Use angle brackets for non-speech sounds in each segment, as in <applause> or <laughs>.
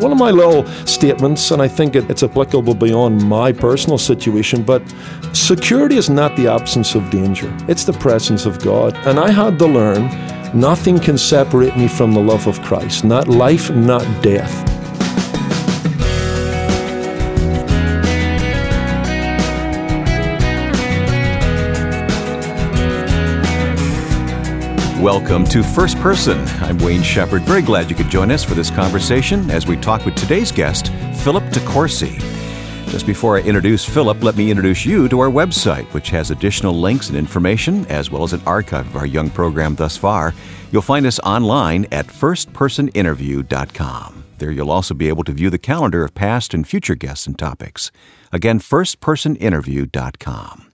One of my little statements, and I think it, it's applicable beyond my personal situation, but security is not the absence of danger, it's the presence of God. And I had to learn nothing can separate me from the love of Christ, not life, not death. Welcome to First Person. I'm Wayne Shepherd. Very glad you could join us for this conversation as we talk with today's guest, Philip DeCourcy. Just before I introduce Philip, let me introduce you to our website, which has additional links and information, as well as an archive of our young program thus far. You'll find us online at firstpersoninterview.com. There you'll also be able to view the calendar of past and future guests and topics. Again, firstpersoninterview.com.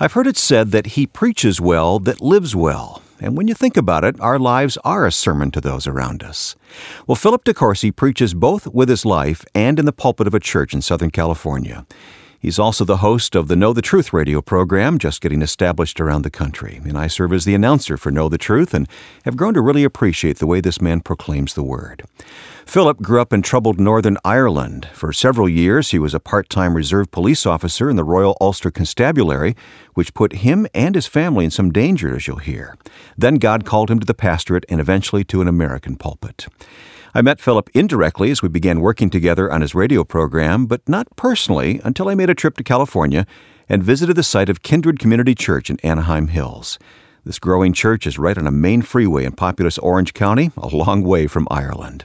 I've heard it said that he preaches well that lives well. And when you think about it, our lives are a sermon to those around us. Well, Philip DeCourcy preaches both with his life and in the pulpit of a church in Southern California. He's also the host of the Know the Truth radio program, just getting established around the country. And I serve as the announcer for Know the Truth and have grown to really appreciate the way this man proclaims the word. Philip grew up in troubled Northern Ireland. For several years, he was a part time reserve police officer in the Royal Ulster Constabulary, which put him and his family in some danger, as you'll hear. Then God called him to the pastorate and eventually to an American pulpit. I met Philip indirectly as we began working together on his radio program, but not personally until I made a trip to California and visited the site of Kindred Community Church in Anaheim Hills. This growing church is right on a main freeway in populous Orange County, a long way from Ireland.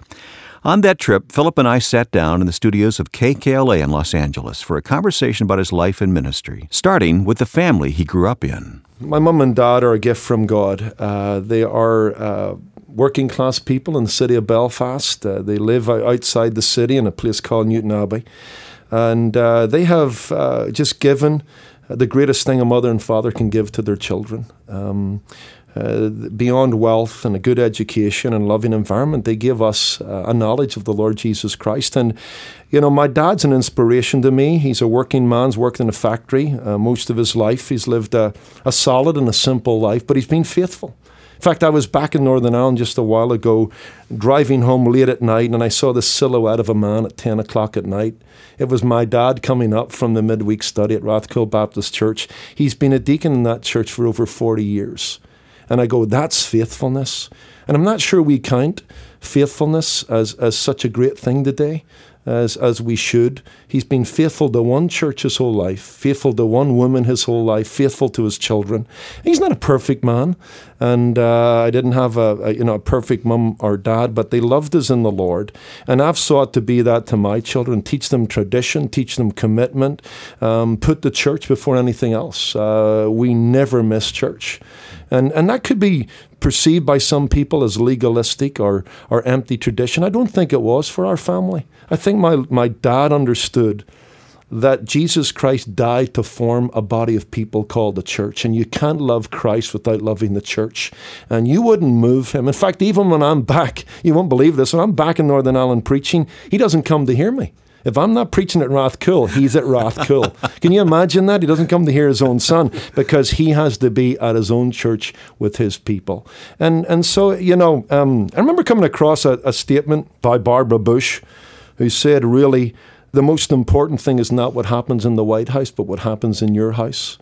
On that trip, Philip and I sat down in the studios of KKLA in Los Angeles for a conversation about his life and ministry, starting with the family he grew up in. My mom and dad are a gift from God. Uh, they are uh, working class people in the city of Belfast. Uh, they live outside the city in a place called Newtownabbey. And uh, they have uh, just given the greatest thing a mother and father can give to their children. Um, uh, beyond wealth and a good education and loving environment, they give us uh, a knowledge of the Lord Jesus Christ. And, you know, my dad's an inspiration to me. He's a working man, he's worked in a factory most of his life. He's lived a, a solid and a simple life, but he's been faithful. In fact, I was back in Northern Ireland just a while ago, driving home late at night, and I saw the silhouette of a man at 10 o'clock at night. It was my dad coming up from the midweek study at Rathcoole Baptist Church. He's been a deacon in that church for over 40 years. And I go, that's faithfulness. And I'm not sure we count faithfulness as, as such a great thing today as, as we should. He's been faithful to one church his whole life, faithful to one woman his whole life, faithful to his children. He's not a perfect man, and uh, I didn't have a, a, you know a perfect mum or dad, but they loved us in the Lord, and I've sought to be that to my children. Teach them tradition, teach them commitment, um, put the church before anything else. Uh, we never miss church. And, and that could be perceived by some people as legalistic or, or empty tradition. I don't think it was for our family. I think my, my dad understood that Jesus Christ died to form a body of people called the church. And you can't love Christ without loving the church. And you wouldn't move him. In fact, even when I'm back, <laughs> you won't believe this, when I'm back in Northern Ireland preaching, he doesn't come to hear me. If I'm not preaching at Rathcoole, he's at Rathcoole. <laughs> Can you imagine that? He doesn't come to hear his own son because he has to be at his own church with his people. And and so, you know, um, I remember coming across a, a statement by Barbara Bush who said, really, the most important thing is not what happens in the White House, but what happens in your house.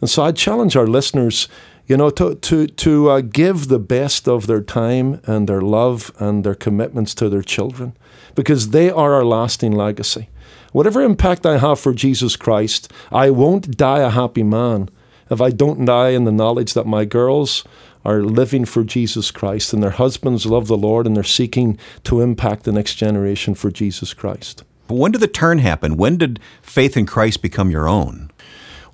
And so I challenge our listeners you know, to to to uh, give the best of their time and their love and their commitments to their children, because they are our lasting legacy. Whatever impact I have for Jesus Christ, I won't die a happy man if I don't die in the knowledge that my girls are living for Jesus Christ and their husbands love the Lord and they're seeking to impact the next generation for Jesus Christ. But when did the turn happen? When did faith in Christ become your own?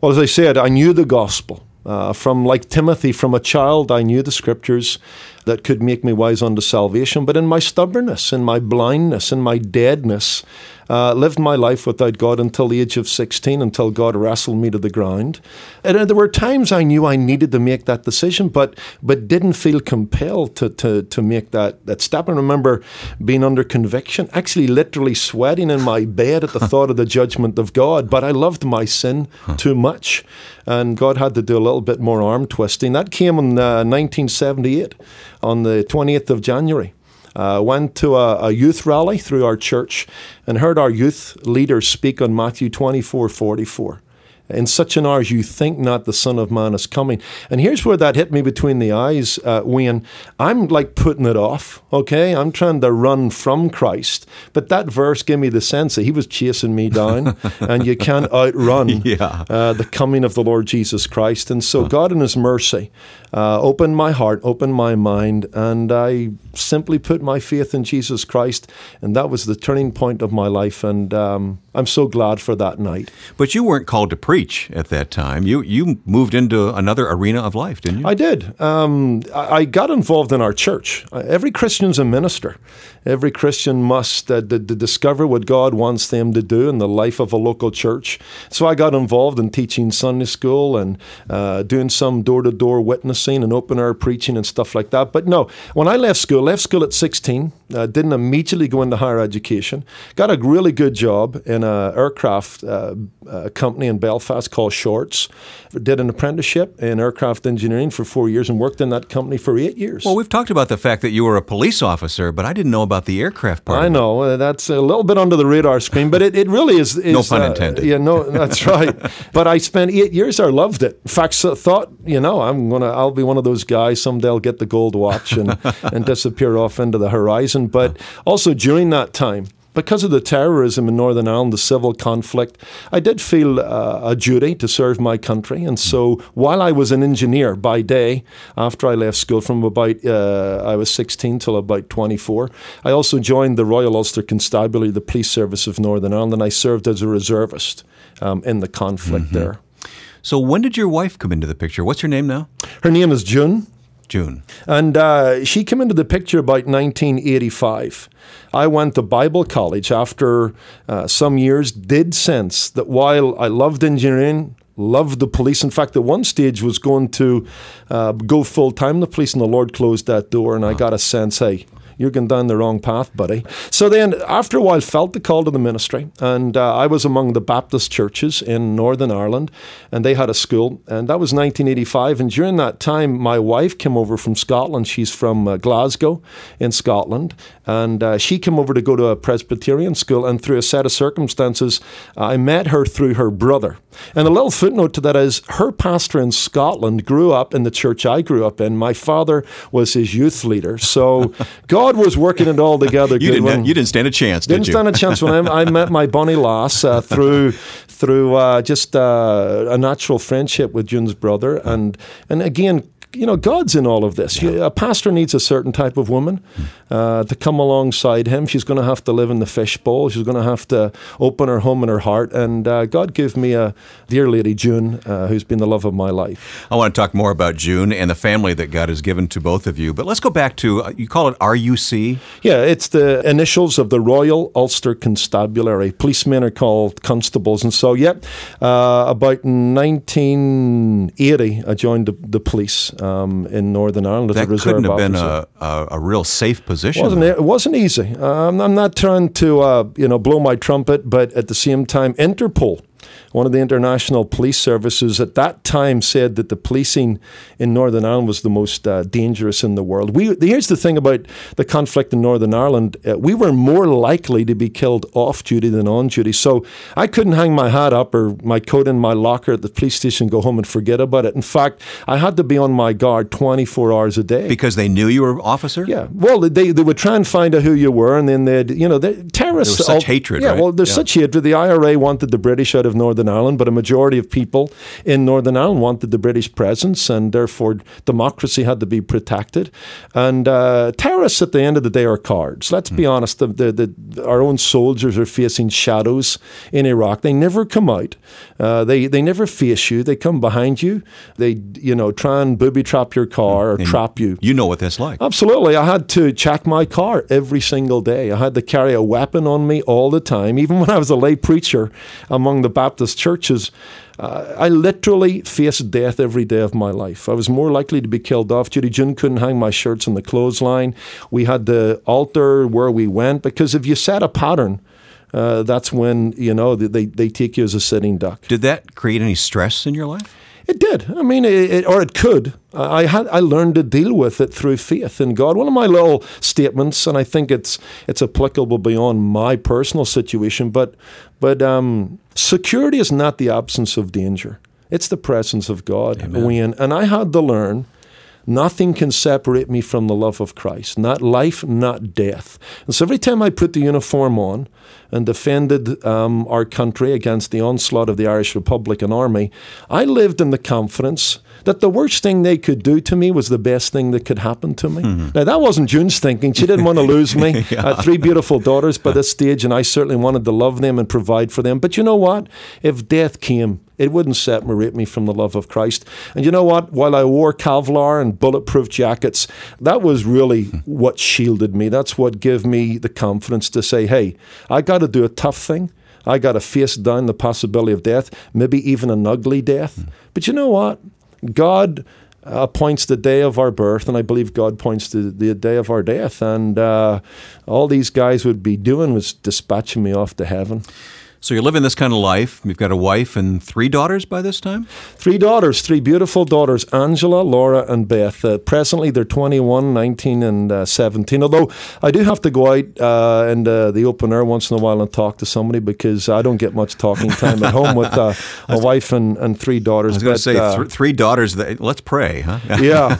Well, as I said, I knew the gospel. Uh, from like Timothy, from a child, I knew the scriptures that could make me wise unto salvation. But in my stubbornness, in my blindness, in my deadness, uh, lived my life without God until the age of 16, until God wrestled me to the ground. And uh, there were times I knew I needed to make that decision, but but didn't feel compelled to, to, to make that, that step. And remember being under conviction, actually literally sweating in my bed at the <laughs> thought of the judgment of God. But I loved my sin too much. And God had to do a little bit more arm twisting. That came in uh, 1978 on the 20th of January. Uh, went to a, a, youth rally through our church and heard our youth leaders speak on Matthew 24 44 in such an hour as you think not the Son of Man is coming. And here's where that hit me between the eyes, uh, Wayne. I'm like putting it off, okay? I'm trying to run from Christ. But that verse gave me the sense that he was chasing me down, <laughs> and you can't outrun yeah. uh, the coming of the Lord Jesus Christ. And so huh. God, in His mercy, uh, opened my heart, opened my mind, and I simply put my faith in Jesus Christ. And that was the turning point of my life. And um, I'm so glad for that night. But you weren't called to preach at that time. You you moved into another arena of life, didn't you? I did. Um, I, got involved in our church. Every Christian's a minister. Every Christian must uh, d- d- discover what God wants them to do in the life of a local church. So I got involved in teaching Sunday school and uh, doing some door to door witnessing and open air preaching and stuff like that. But no, when I left school, left school at 16, uh, didn't immediately go into higher education. Got a really good job in an aircraft uh, uh, company in Belfast called Shorts. Did an apprenticeship in aircraft engineering for four years and worked in that company for eight years. Well, we've talked about the fact that you were a police officer, but I didn't know about the aircraft part. I know uh, that's a little bit under the radar screen, but it, it really is, <laughs> is. no pun uh, intended. yeah, no, that's right. <laughs> but I spent eight years. I loved it. In fact, so thought you know I'm gonna I'll be one of those guys someday. I'll get the gold watch and <laughs> and disappear off into the horizon. But also during that time, because of the terrorism in Northern Ireland, the civil conflict, I did feel uh, a duty to serve my country. And so while I was an engineer by day, after I left school from about, uh, I was 16 till about 24, I also joined the Royal Ulster Constabulary, the police service of Northern Ireland, and I served as a reservist um, in the conflict mm-hmm. there. So when did your wife come into the picture? What's her name now? Her name is June. June. And uh, she came into the picture about 1985. I went to Bible college after uh, some years, did sense that while I loved engineering, loved the police. In fact, at one stage was going to uh, go full time the police, and the Lord closed that door, and wow. I got a sense, hey, you're going down the wrong path, buddy. So then, after a while, felt the call to the ministry, and uh, I was among the Baptist churches in Northern Ireland, and they had a school, and that was 1985. And during that time, my wife came over from Scotland. She's from uh, Glasgow in Scotland, and uh, she came over to go to a Presbyterian school. And through a set of circumstances, I met her through her brother. And a little footnote to that is her pastor in Scotland grew up in the church I grew up in. My father was his youth leader. So <laughs> God was working it all together. you, didn't, you didn't stand a chance, did not stand a chance when I, I, <laughs> met my Bonnie Lass uh, through through uh, just uh, a natural friendship with June's brother, and and again you know, God's in all of this. Yeah. A pastor needs a certain type of woman uh, to come alongside him. She's going to have to live in the fishbowl. She's going to have to open her home and her heart. And uh, God gave me a dear lady, June, uh, who's been the love of my life. I want to talk more about June and the family that God has given to both of you. But let's go back to, uh, you call it RUC? Yeah, it's the initials of the Royal Ulster Constabulary. Policemen are called constables. And so, yeah, uh, about 1980, I joined the, the police um, in Northern Ireland that a reserve couldn't have officer. been a, a, a, real safe position. Wasn't it? it wasn't easy. Um, I'm not trying to uh, you know blow my trumpet, but at the same time, Interpol one of the international police services at that time said that the policing in Northern Ireland was the most uh, dangerous in the world. We, here's the thing about the conflict in Northern Ireland uh, we were more likely to be killed off duty than on duty. So I couldn't hang my hat up or my coat in my locker at the police station, go home and forget about it. In fact, I had to be on my guard 24 hours a day. Because they knew you were an officer? Yeah. Well, they, they would try and find out who you were, and then they'd, you know, terrorists. There was such all, hatred. Yeah, right? well, there's yeah. such hatred. The IRA wanted the British out of Northern Northern Ireland, but a majority of people in Northern Ireland wanted the British presence, and therefore democracy had to be protected. And uh, terrorists, at the end of the day, are cards. Let's mm. be hmm. honest. The, the, the, our own soldiers are facing shadows in Iraq. They never come out. Uh, they they never face you. They come behind you. They you know try and booby trap your car or and trap you. You know what that's like. Absolutely. I had to check my car every single day. I had to carry a weapon on me all the time. Even when I was a lay preacher among the Baptist churches, uh, I literally faced death every day of my life. I was more likely to be killed off duty. June couldn't hang my shirts on the clothesline. We had the altar where we went because if you set a pattern, uh, that's when you know they they take you as a sitting duck. Did that create any stress in your life? It did. I mean, it, it, or it could. I had I learned to deal with it through faith in God. One of my little statements, and I think it's it's applicable beyond my personal situation, but but um, security is not the absence of danger; it's the presence of God. Amen. And I had to learn Nothing can separate me from the love of Christ, not life, not death. And so every time I put the uniform on and defended um, our country against the onslaught of the Irish Republican Army, I lived in the confidence that the worst thing they could do to me was the best thing that could happen to me. Mm-hmm. Now, that wasn't June's thinking. She didn't want to lose me. <laughs> yeah. I had three beautiful daughters by this stage, and I certainly wanted to love them and provide for them. But you know what? If death came, it wouldn't separate me from the love of Christ. And you know what? While I wore Kevlar and bulletproof jackets, that was really what shielded me. That's what gave me the confidence to say, hey, I got to do a tough thing. I got to face down the possibility of death, maybe even an ugly death. Mm. But you know what? God appoints the day of our birth, and I believe God points to the day of our death. And uh, all these guys would be doing was dispatching me off to heaven. So you're living this kind of life. You've got a wife and three daughters by this time? Three daughters, three beautiful daughters, Angela, Laura, and Beth. Uh, presently, they're 21, 19, and uh, 17. Although I do have to go out uh, in the open air once in a while and talk to somebody because I don't get much talking time at home with <laughs> uh, a wife and, and three daughters. I was going to say, uh, th- three daughters, that, let's pray, huh? <laughs> yeah.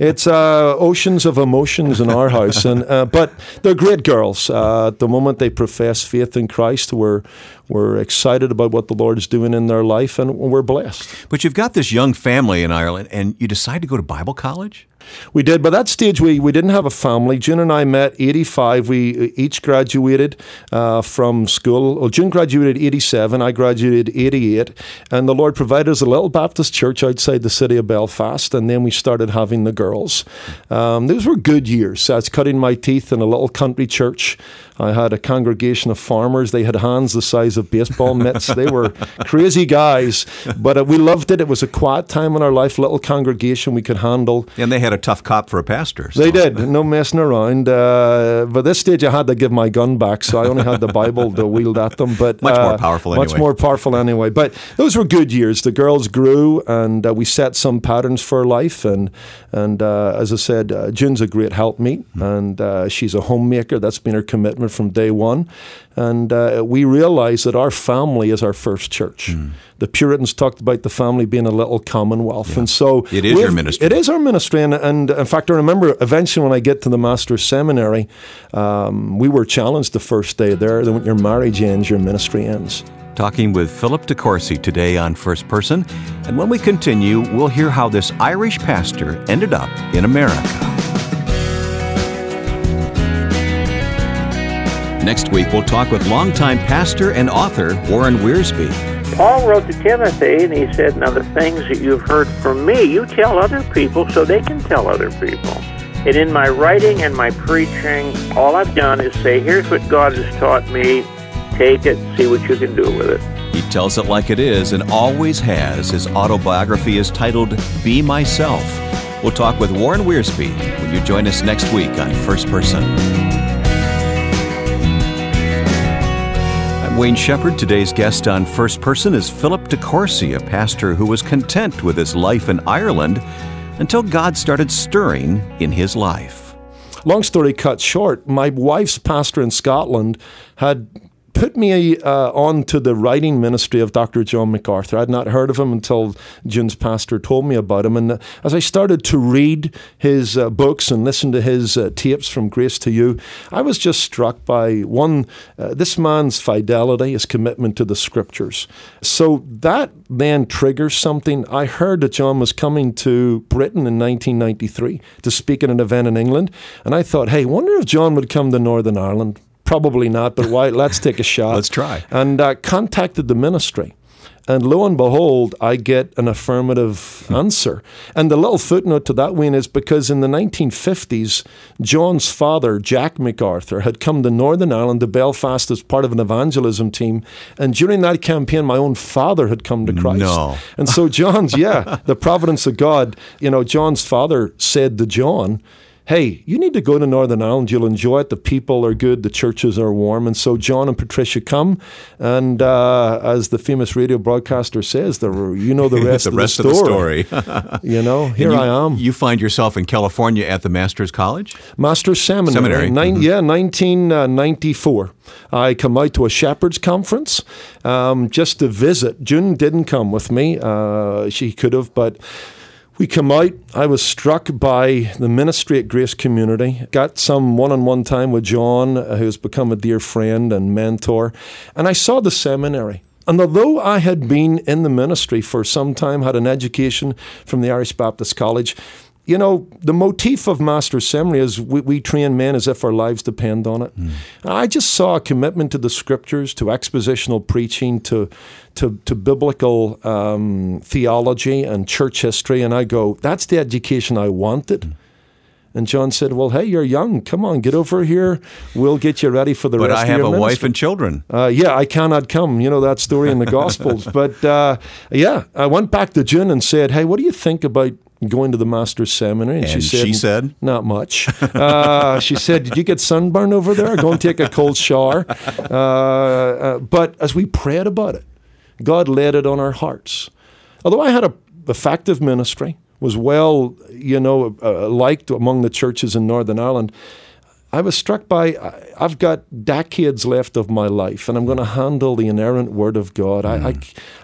It's uh, oceans of emotions in our house. and But they're great girls. at the moment they profess faith in Christ, we're we're excited about what the Lord is doing in their life, and we're blessed. But you've got this young family in Ireland, and you decide to go to Bible college? We did. By that stage, we, we didn't have a family. June and I met 85. We each graduated uh, from school. Well, June graduated 87. I graduated 88. And the Lord provided us a little Baptist church outside the city of Belfast. And then we started having the girls. Um, those were good years. I was cutting my teeth in a little country church. I had a congregation of farmers. They had hands the size of baseball mitts. they were <laughs> crazy guys, but uh, we loved it. It was a quiet time in our life, little congregation we could handle. And they had a tough cop for a pastor. So. They did, no messing around. Uh, by this stage, I had to give my gun back, so I only had the Bible to wield at them. But much uh, more powerful, anyway. Much more powerful anyway. But those were good years. The girls grew, and uh, we set some patterns for life. And and uh, as I said, uh, June's a great helpmeet, mm-hmm. and she's a homemaker. That's been her commitment from day one. And uh, we realize that our family is our first church. Mm. The Puritans talked about the family being a little commonwealth. Yeah. And so it is your ministry. It is our ministry. And, and, in fact, I remember eventually when I get to the Master's Seminary, um, we were challenged the first day there that when your marriage ends, your ministry ends talking with Philip DeCourcy today on First Person. And when we continue, we'll hear how this Irish pastor ended up in America. Next week, we'll talk with longtime pastor and author Warren Wiersbe. Paul wrote to Timothy and he said, Now the things that you've heard from me, you tell other people so they can tell other people. And in my writing and my preaching, all I've done is say, Here's what God has taught me. Take it, see what you can do with it. He tells it like it is and always has. His autobiography is titled Be Myself. We'll talk with Warren Wiersbe when you join us next week on First Person. Wayne Shepherd. Today's guest on First Person is Philip DeCourcy, a pastor who was content with his life in Ireland until God started stirring in his life. Long story cut short, my wife's pastor in Scotland had put me uh, on to the writing ministry of Dr. John MacArthur. I'd not heard of him until June's pastor told me about him. And uh, as I started to read his uh, books and listen to his uh, tapes from Grace to You, I was just struck by one, uh, this man's fidelity, his commitment to the scriptures. So that then triggers something. I heard that John was coming to Britain in 1993 to speak at an event in England. And I thought, hey, wonder if John would come to Northern Ireland probably not, but why? Let's take a shot. Let's try. And uh, contacted the ministry. And lo and behold, I get an affirmative hmm. answer. And the little footnote to that, Wayne, is because in the 1950s, John's father, Jack MacArthur, had come to Northern Ireland, to Belfast, as part of an evangelism team. And during that campaign, my own father had come to Christ. No. And so John's, yeah, the providence of God, you know, John's father said to John, hey, you need to go to Northern Ireland. You'll enjoy it. The people are good. The churches are warm. And so John and Patricia come. And uh, as the famous radio broadcaster says, the, you know the <laughs> rest, the of, rest the of the story. <laughs> <laughs> you know, here you, I am. You find yourself in California at the Master's College? Master's Seminary. Seminary. Nine, Mhm. Yeah, 1994. I come out to a shepherd's conference um, just to visit. June didn't come with me. Uh, she could have, but we come out. I was struck by the ministry at Grace Community. Got some one on one time with John, uh, who's become a dear friend and mentor. And I saw the seminary. And although I had been in the ministry for some time, had an education from the Irish Baptist College, you know, the motif of Master Seminary is we, we train men as if our lives depend on it. I just saw a commitment to the scriptures, to expositional preaching, to to, to biblical um, theology and church history, and I go, that's the education I wanted. And John said, "Well, hey, you're young. Come on, get over here. We'll get you ready for the But rest But I of have your a wife and children. Uh, yeah, I cannot come. You know that story in the <laughs> Gospels. but uh, yeah, I went back to June and said, "Hey, what do you think about going to the Master's Seminary?" And she said? "Not much." Uh, she said, "Did you get sunburn over there? Go and take a cold shower." Uh, uh, but as we prayed about it, God laid it on our hearts. Although I had a effective ministry, was well, you know, uh, liked among the churches in Northern Ireland. I was struck by I've got decades left of my life, and I'm going to handle the inerrant Word of God. I, I,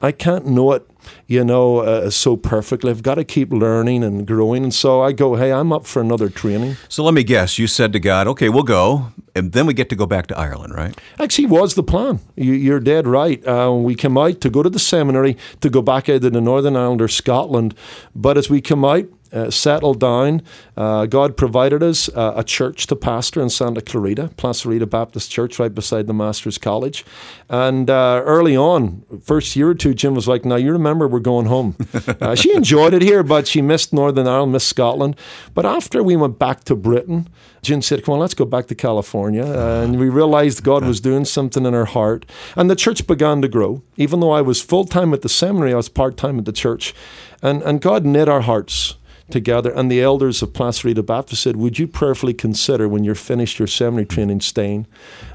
I can't know it, you know, uh, so perfectly. I've got to keep learning and growing, and so I go, hey, I'm up for another training. So let me guess. You said to God, okay, we'll go. And then we get to go back to Ireland, right? Actually, was the plan. You, you're dead right. Uh, we came out to go to the seminary to go back out into Northern Ireland or Scotland, but as we come out. Uh, settled down. Uh, God provided us uh, a church to pastor in Santa Clarita, Placerita Baptist Church, right beside the Master's College. And uh, early on, first year or two, Jim was like, "Now you remember we're going home." <laughs> Uh, she enjoyed it here, but she missed Northern Ireland, missed Scotland. But after we went back to Britain, Jim said, "Come on, let's go back to California." And we realized God was doing something in her heart, and the church began to grow. Even though I was full time at the seminary, I was part time at the church, and and God knit our hearts together. And the elders of Placerita Baptist said, Would you prayerfully consider when you're finished your seminary training staying?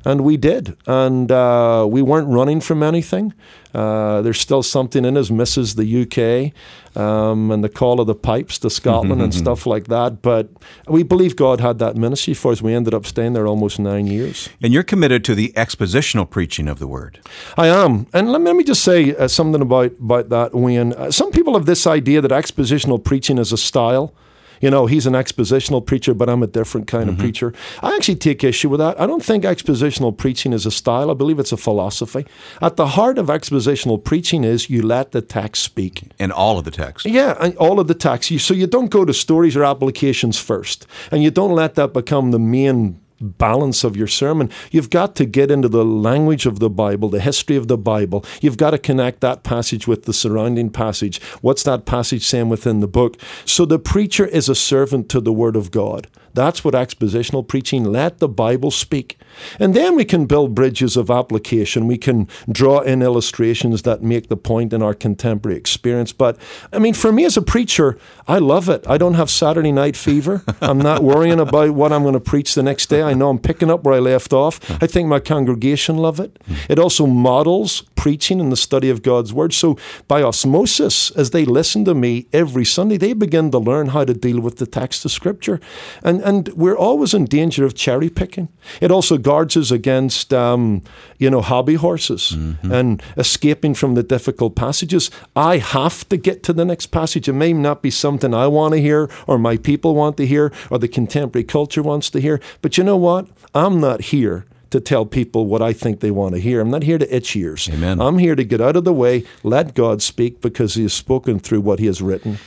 And we did. And uh, we weren't running from anything. Uh, there's still something in us, misses the UK um, and the call of the pipes to Scotland and stuff like that. But we believe God had that ministry for us. We ended up staying there almost nine years. And you're committed to the expositional preaching of the word. I am. And let me, let me just say uh, something about, about that, Wayne. Uh, some people have this idea that expositional preaching is a style. You know, he's an expositional preacher, but I'm a different kind of mm-hmm. preacher. I actually take issue with that. I don't think expositional preaching is a style. I believe it's a philosophy. At the heart of expositional preaching is you let the text speak. And all of the text. Yeah, and all of the text. So you don't go to stories or applications first, and you don't let that become the main balance of your sermon. You've got to get into the language of the Bible, the history of the Bible. You've got to connect that passage with the surrounding passage. What's that passage saying within the book? So the preacher is a servant to the Word of God. That's what expositional preaching. Let the Bible speak. And then we can build bridges of application. We can draw in illustrations that make the point in our contemporary experience. But I mean, for me as a preacher, I love it. I don't have Saturday night fever. I'm not <laughs> worrying about what I'm going to preach the next day. I know I'm picking up where I left off. I think my congregation love it. It also models preaching and the study of God's word. So by osmosis, as they listen to me every Sunday, they begin to learn how to deal with the text of Scripture. And and we're always in danger of cherry picking. It also guards us against, um, you know, hobby horses and escaping from the difficult passages. I have to get to the next passage. It may not be something I want to hear or my people want to hear or the contemporary culture wants to hear. But you know what? I'm not here to tell people what I think they want to hear. I'm not here to itch ears. Amen. I'm here to get out of the way, let God speak because He has spoken through what He has written.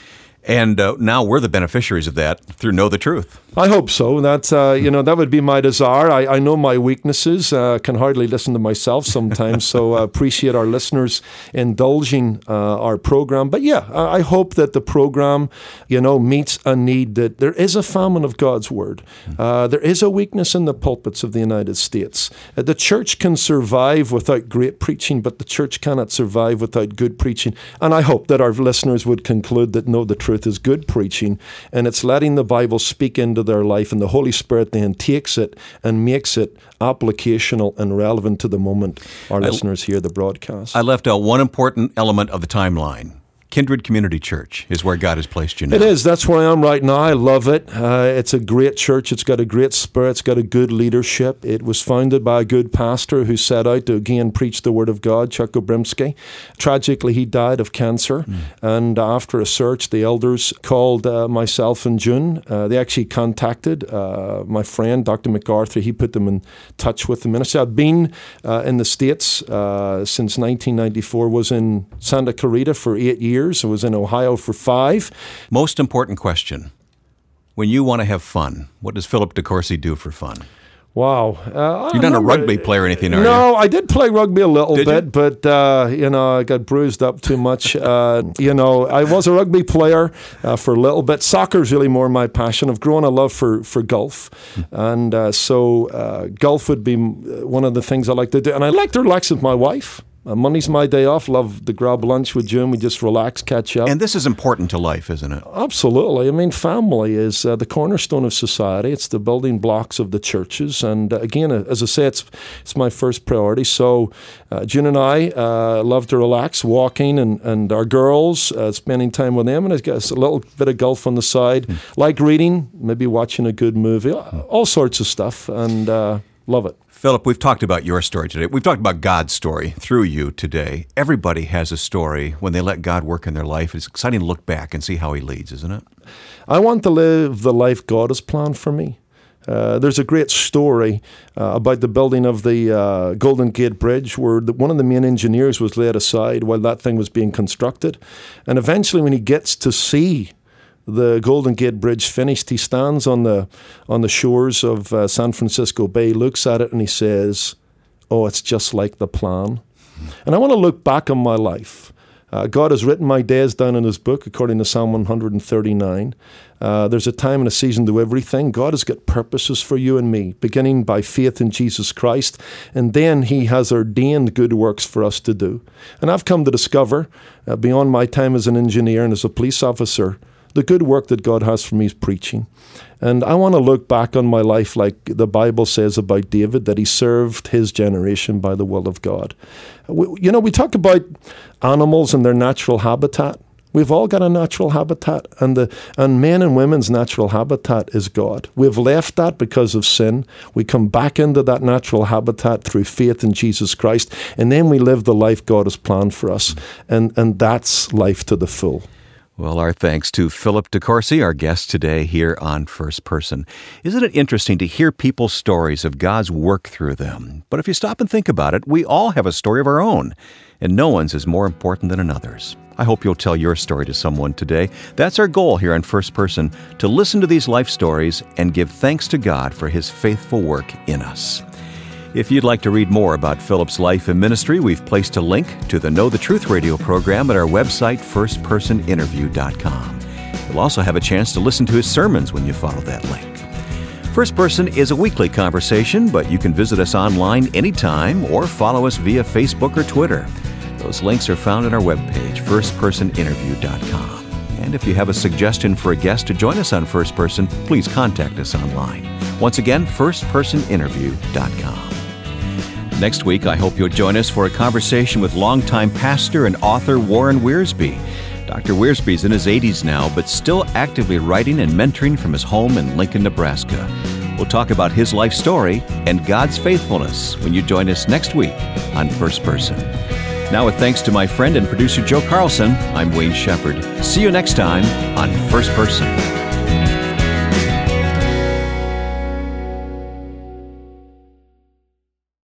And uh, now we're the beneficiaries of that through Know the Truth. I hope so. That's uh, you know that would be my desire. I, I know my weaknesses. Uh, can hardly listen to myself sometimes. so uh, appreciate our listeners indulging uh, our program. But yeah, I, I hope that the program, you know, meets a need that there is a famine of God's word. Uh, there is a weakness in the pulpits of the United States. The church can survive without great preaching, but the church cannot survive without good preaching. And I hope that our listeners would conclude that know the truth truth is good preaching, and it's letting the Bible speak into their life, and the Holy Spirit then takes it and makes it applicational and relevant to the moment our I, listeners hear the broadcast. I left out one important element of the timeline Kindred Community Church is where God has placed you now. It is. That's where I am right now. I love it. Uh, it's a great church. It's got a great spirit. It's got a good leadership. It was founded by a good pastor who set out to again preach the Word of God, Chuck Obremski. Tragically, he died of cancer. Mm. And after a search, the elders called uh, myself and June. Uh, they actually contacted uh, my friend, Dr. MacArthur. He put them in touch with the minister. I've been uh, in the States uh, since 1994, was in Santa Clarita for eight years years. I was in Ohio for five. Most important question. When you want to have fun, what does Philip DeCourcy do for fun? Wow. Uh, You're not a rugby player or anything, are no, you? No, I did play rugby a little did bit, you? but, uh, you know, I got bruised up too much. <laughs> uh, you know, I was a rugby player uh, for a little bit. Soccer is really more my passion. I've grown a love for, for golf. and uh, so uh, golf would be one of the things I like to do. And I like to relax with my wife. Uh, Monday's my day off. Love to grab lunch with Jim. We just relax, catch up. And this is important to life, isn't it? Absolutely. I mean, family is uh, the cornerstone of society. It's the building blocks of the churches. And uh, again, uh, as I say, it's it's my first priority. So, uh, June and I uh, love to relax, walking, and and our girls uh, spending time with them, and I guess a little bit of golf on the side. Mm. Like reading, maybe watching a good movie, all sorts of stuff, and love it. Philip, we've talked about your story today. We've talked about God's story through you today. Everybody has a story when they let God work in their life. It's exciting to look back and see how He leads, isn't it? I want to live the life God has planned for me. Uh, there's a great story uh, about the building of the uh, Golden Gate Bridge where the, one of the main engineers was laid aside while that thing was being constructed. And eventually, when he gets to see the Golden Gate Bridge finished, he stands on the on the shores of uh, San Francisco Bay, looks at it, and he says, "Oh, it's just like the plan." And I want to look back on my life. Uh, God has written my days down in His book, according to Psalm 139. Uh, there's a time and a season to everything. God has got purposes for you and me, beginning by faith in Jesus Christ, and then He has ordained good works for us to do. And I've come to discover, uh, beyond my time as an engineer and as a police officer, the good work that God has for me is preaching. And I want to look back on my life like the Bible says about David, that he served his generation by the will of God. We, you know, we talk about animals and their natural habitat. We've all got a natural habitat, and the and men and women's natural habitat is God. We've left that because of sin. We come back into that natural habitat through faith in Jesus Christ, and then we live the life God has planned for us, and and that's life to the full. Well, our thanks to Philip DeCourcy, our guest today here on First Person. Isn't it interesting to hear people's stories of God's work through them? But if you stop and think about it, we all have a story of our own, and no one's is more important than another's. I hope you'll tell your story to someone today. That's our goal here on First Person to listen to these life stories and give thanks to God for His faithful work in us. If you'd like to read more about Philip's life and ministry, we've placed a link to the Know the Truth radio program at our website, firstpersoninterview.com. You'll also have a chance to listen to his sermons when you follow that link. First Person is a weekly conversation, but you can visit us online anytime or follow us via Facebook or Twitter. Those links are found on our webpage, firstpersoninterview.com. And if you have a suggestion for a guest to join us on First Person, please contact us online. Once again, firstpersoninterview.com. Next week, I hope you'll join us for a conversation with longtime pastor and author Warren Wiersbe. Dr. Wiersbe's in his 80s now, but still actively writing and mentoring from his home in Lincoln, Nebraska. We'll talk about his life story and God's faithfulness when you join us next week on First Person. Now, with thanks to my friend and producer Joe Carlson, I'm Wayne Shepherd. See you next time on First Person.